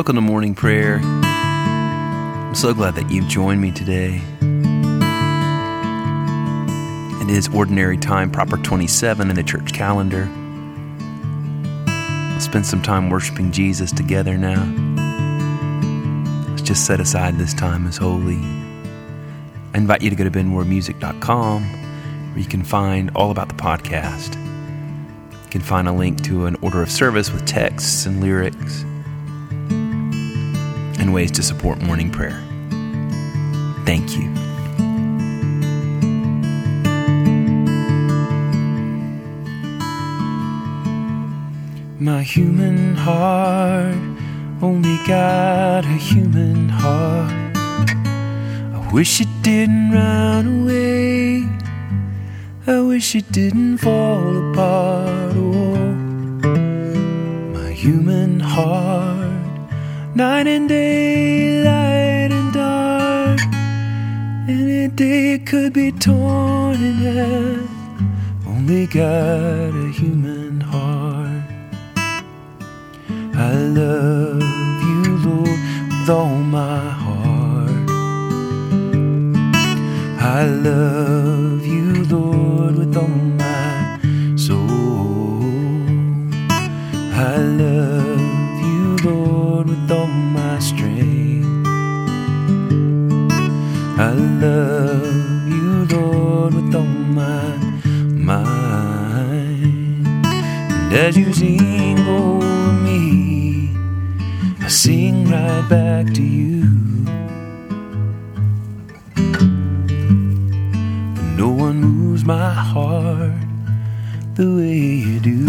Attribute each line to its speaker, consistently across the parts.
Speaker 1: Welcome to morning prayer. I'm so glad that you've joined me today. It is ordinary time, proper 27 in the church calendar. Let's spend some time worshiping Jesus together now. Let's just set aside this time as holy. I invite you to go to benmoremusic.com where you can find all about the podcast. You can find a link to an order of service with texts and lyrics and ways to support morning prayer. Thank you. My human heart only got a human heart. I wish it didn't run away. I wish it didn't fall apart. Oh, my human heart, night and day, light and dark. Any day could be torn in half. Only got a human heart. I love you, Lord, with all my heart. I love you, Lord, with all my soul. I love love you, Lord, with all my mind. And as you sing over me, I sing right back to you. For no one moves my heart the way you do.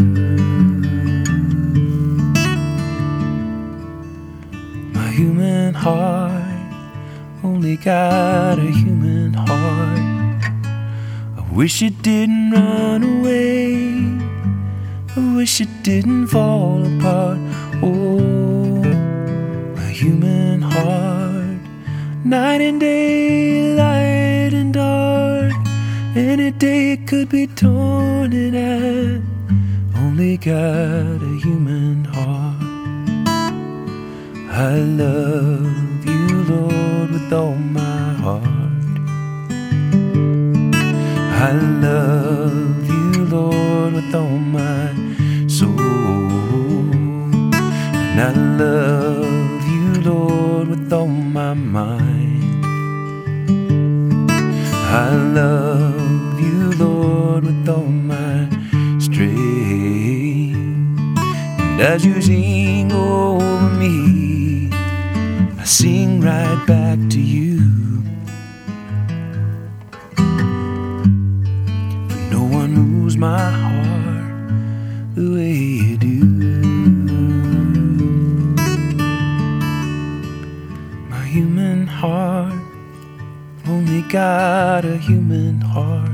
Speaker 1: My human heart only got a human heart. I wish it didn't run away. I wish it didn't fall apart. Oh, my human heart, night and day, light and dark. Any day it could be torn in half. Only got a human heart. I love All my heart. I love you, Lord, with all my soul. And I love you, Lord, with all my mind. I love you, Lord, with all my strength. And as you sing over me, sing right back to you. For no one moves my heart the way you do. My human heart only got a human heart.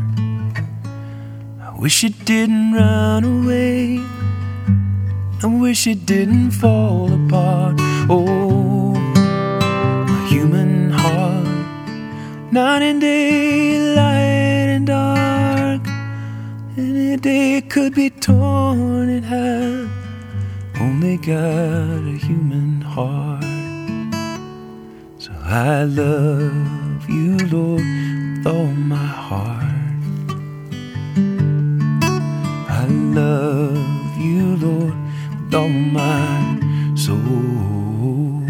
Speaker 1: I wish it didn't run away. I wish it didn't fall apart. Night and day, light and dark. Any day could be torn in half. Only got a human heart. So I love you, Lord, with all my heart. I love you, Lord, with all my soul.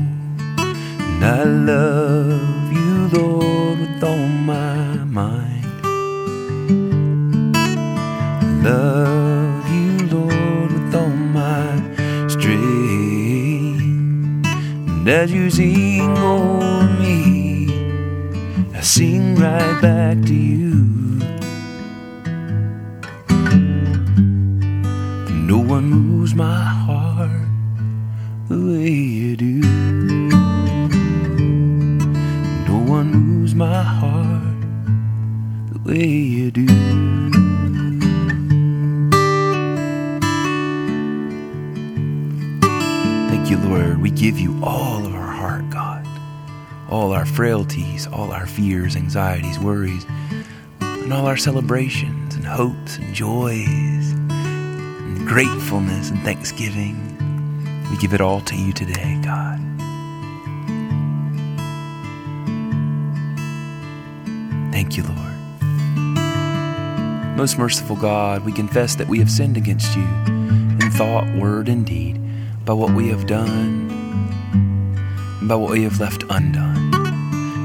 Speaker 1: And I love You sing over me, I sing right back to you. No one moves my heart the way you do. No one moves my heart the way you do. Thank you, Lord. We give you all all our frailties, all our fears, anxieties, worries, and all our celebrations and hopes and joys and gratefulness and thanksgiving. We give it all to you today, God. Thank you, Lord. Most merciful God, we confess that we have sinned against you in thought, word, and deed by what we have done by what we have left undone.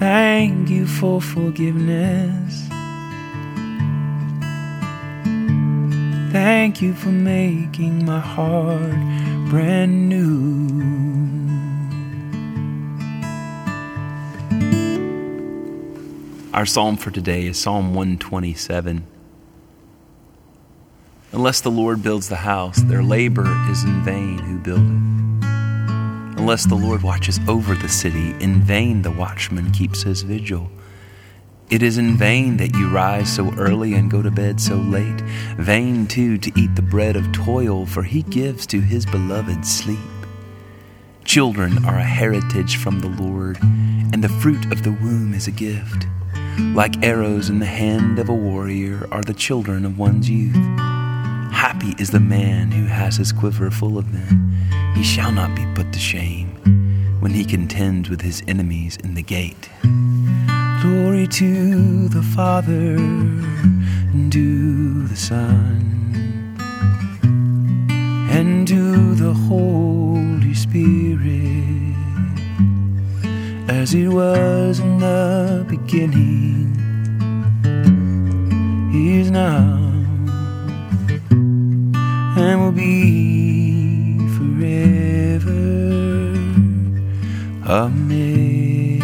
Speaker 1: Thank you for forgiveness. Thank you for making my heart brand new. Our psalm for today is Psalm 127. Unless the Lord builds the house, their labor is in vain who build it. Unless the Lord watches over the city, in vain the watchman keeps his vigil. It is in vain that you rise so early and go to bed so late. Vain, too, to eat the bread of toil, for he gives to his beloved sleep. Children are a heritage from the Lord, and the fruit of the womb is a gift. Like arrows in the hand of a warrior are the children of one's youth. Happy is the man who has his quiver full of them. He shall not be put to shame when he contends with his enemies in the gate. Glory to the Father and to the Son and to the Holy Spirit as it was in the beginning, is now and will be forever. Amen.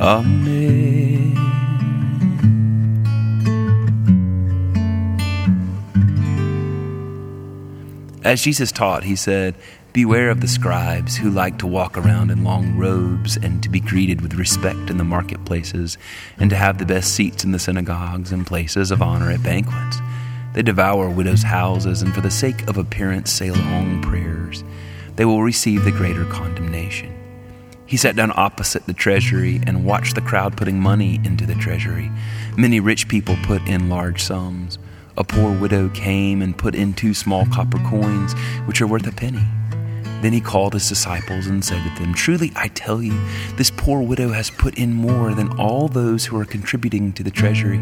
Speaker 1: Amen. As Jesus taught, he said, Beware of the scribes who like to walk around in long robes and to be greeted with respect in the marketplaces and to have the best seats in the synagogues and places of honor at banquets. They devour widows' houses and for the sake of appearance say long prayers. They will receive the greater condemnation. He sat down opposite the treasury and watched the crowd putting money into the treasury. Many rich people put in large sums. A poor widow came and put in two small copper coins, which are worth a penny. Then he called his disciples and said to them, Truly I tell you, this poor widow has put in more than all those who are contributing to the treasury.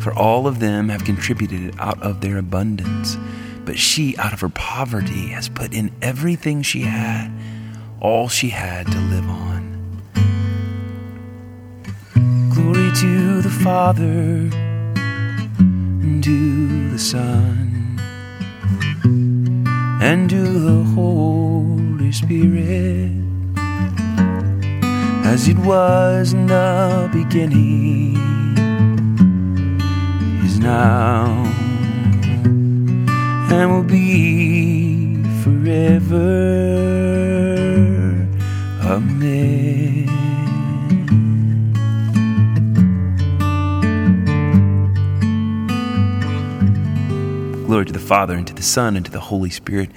Speaker 1: For all of them have contributed out of their abundance. But she, out of her poverty, has put in everything she had, all she had to live on. Glory to the Father, and to the Son, and to the Holy Spirit, as it was in the beginning, is now, and will be forever. Glory to the Father, and to the Son, and to the Holy Spirit,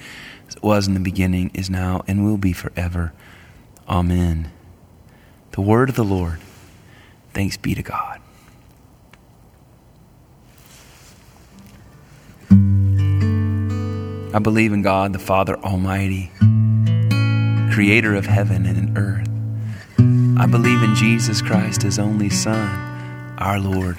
Speaker 1: as it was in the beginning, is now, and will be forever. Amen. The word of the Lord. Thanks be to God. I believe in God, the Father Almighty, creator of heaven and earth. I believe in Jesus Christ, his only Son, our Lord.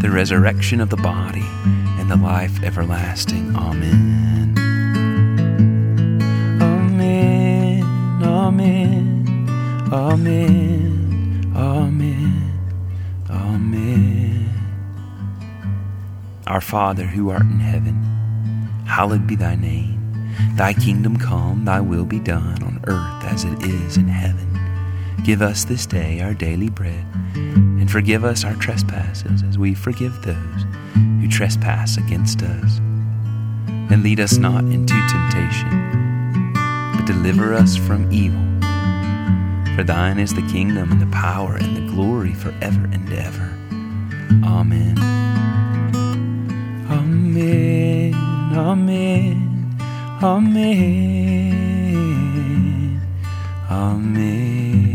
Speaker 1: the resurrection of the body, and the life everlasting. Amen. Amen. Amen. Amen. Amen. Amen. Our Father who art in heaven, hallowed be thy name. Thy kingdom come, thy will be done on earth as it is in heaven. Give us this day our daily bread, and forgive us our trespasses as we forgive those who trespass against us. And lead us not into temptation, but deliver us from evil. For thine is the kingdom and the power and the glory forever and ever. Amen. Amen. Amen. Amen. Amen.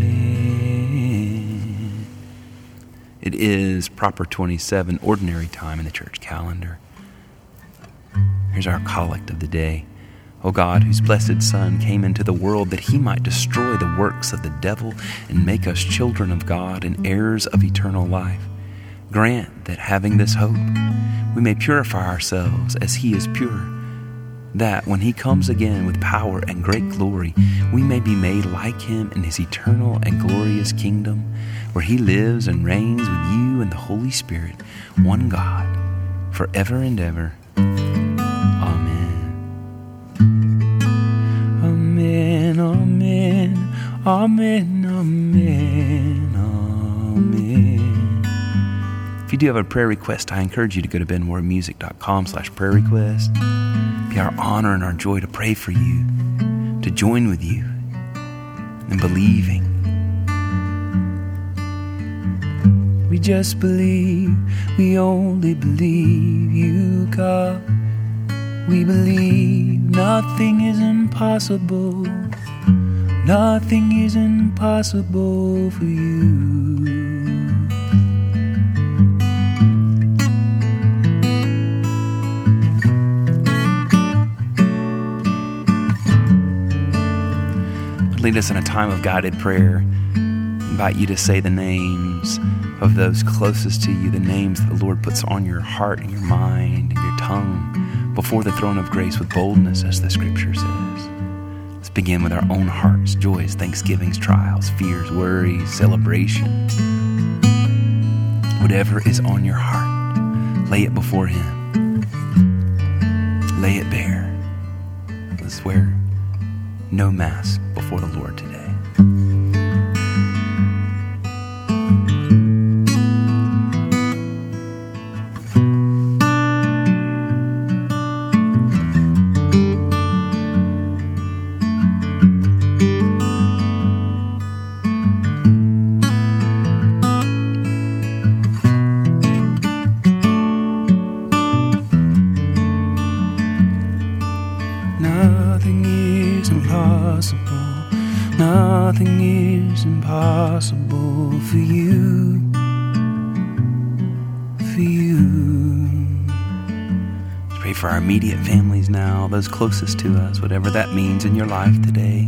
Speaker 1: It is proper 27 ordinary time in the church calendar. Here's our collect of the day. O God, whose blessed Son came into the world that he might destroy the works of the devil and make us children of God and heirs of eternal life, grant that having this hope, we may purify ourselves as he is pure, that when he comes again with power and great glory, we may be made like him in his eternal and glorious kingdom, where he lives and reigns with you and the Holy Spirit, one God, forever and ever. Amen, amen, amen, amen, amen. Do have a prayer request, I encourage you to go to benmoremusic.com slash prayer request. Be our honor and our joy to pray for you, to join with you in believing. We just believe, we only believe you, God. We believe nothing is impossible. Nothing is impossible for you. Lead us in a time of guided prayer. Invite you to say the names of those closest to you, the names that the Lord puts on your heart and your mind and your tongue before the throne of grace with boldness, as the scripture says. Let's begin with our own hearts, joys, thanksgivings, trials, fears, worries, celebrations. Whatever is on your heart, lay it before Him. Lay it bare. Let's no Mass before the Lord today. Impossible. Nothing is impossible for you. For you. Let's pray for our immediate families now, those closest to us, whatever that means in your life today.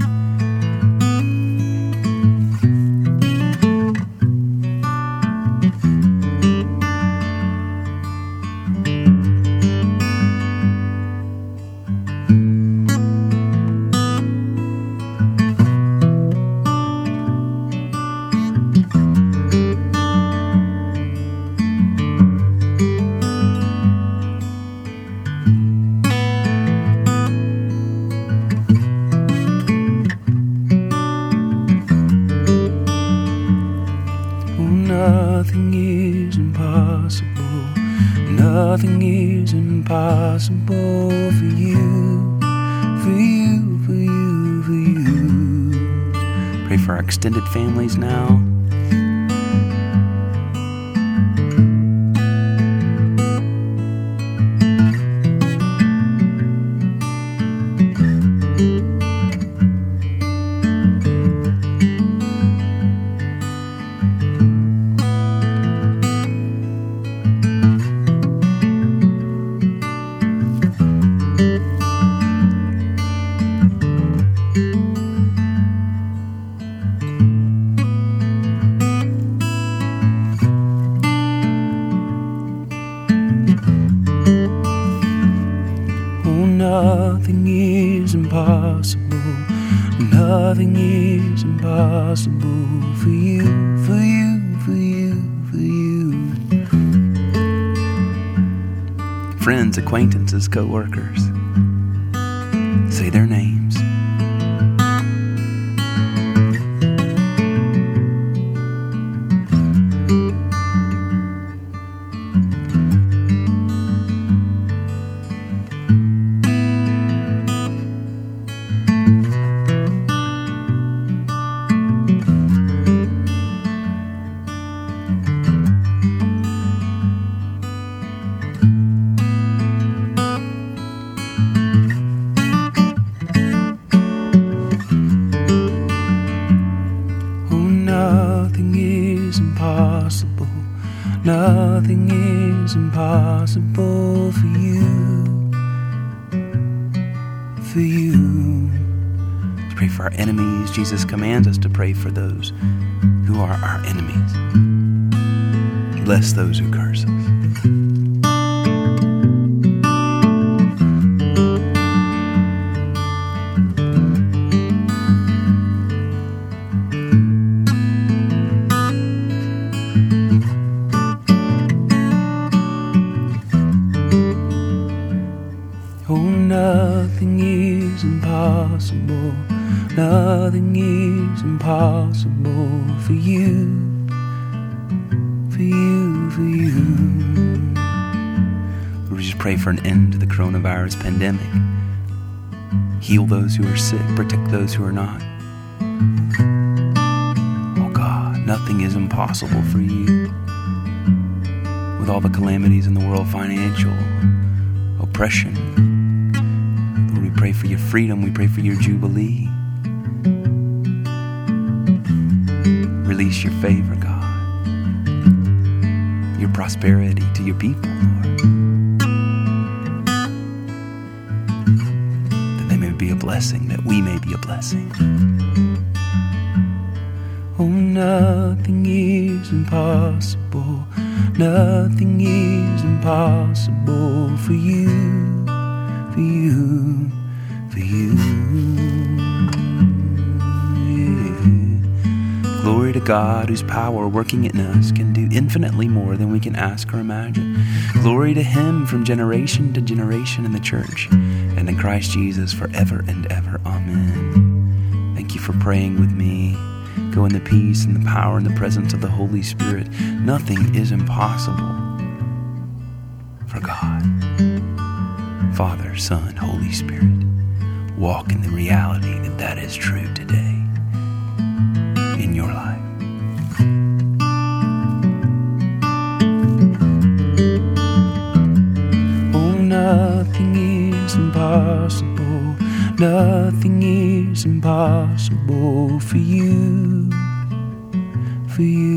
Speaker 1: Extended families now. Nothing is impossible. For you, for you, for you, for you. Friends, acquaintances, co workers, impossible for you. For you. To pray for our enemies. Jesus commands us to pray for those who are our enemies. Bless those who curse us. For an end to the coronavirus pandemic. Heal those who are sick, protect those who are not. Oh God, nothing is impossible for you. With all the calamities in the world, financial, oppression, Lord, we pray for your freedom. We pray for your jubilee. Release your favor, God. Your prosperity to your people, Lord. Blessing, that we may be a blessing. Oh, nothing is impossible. Nothing is impossible for you, for you for you. To God, whose power working in us can do infinitely more than we can ask or imagine. Glory to Him from generation to generation in the church and in Christ Jesus forever and ever. Amen. Thank you for praying with me. Go in the peace and the power and the presence of the Holy Spirit. Nothing is impossible for God. Father, Son, Holy Spirit walk in the reality that that is true today Nothing is impossible for you. For you.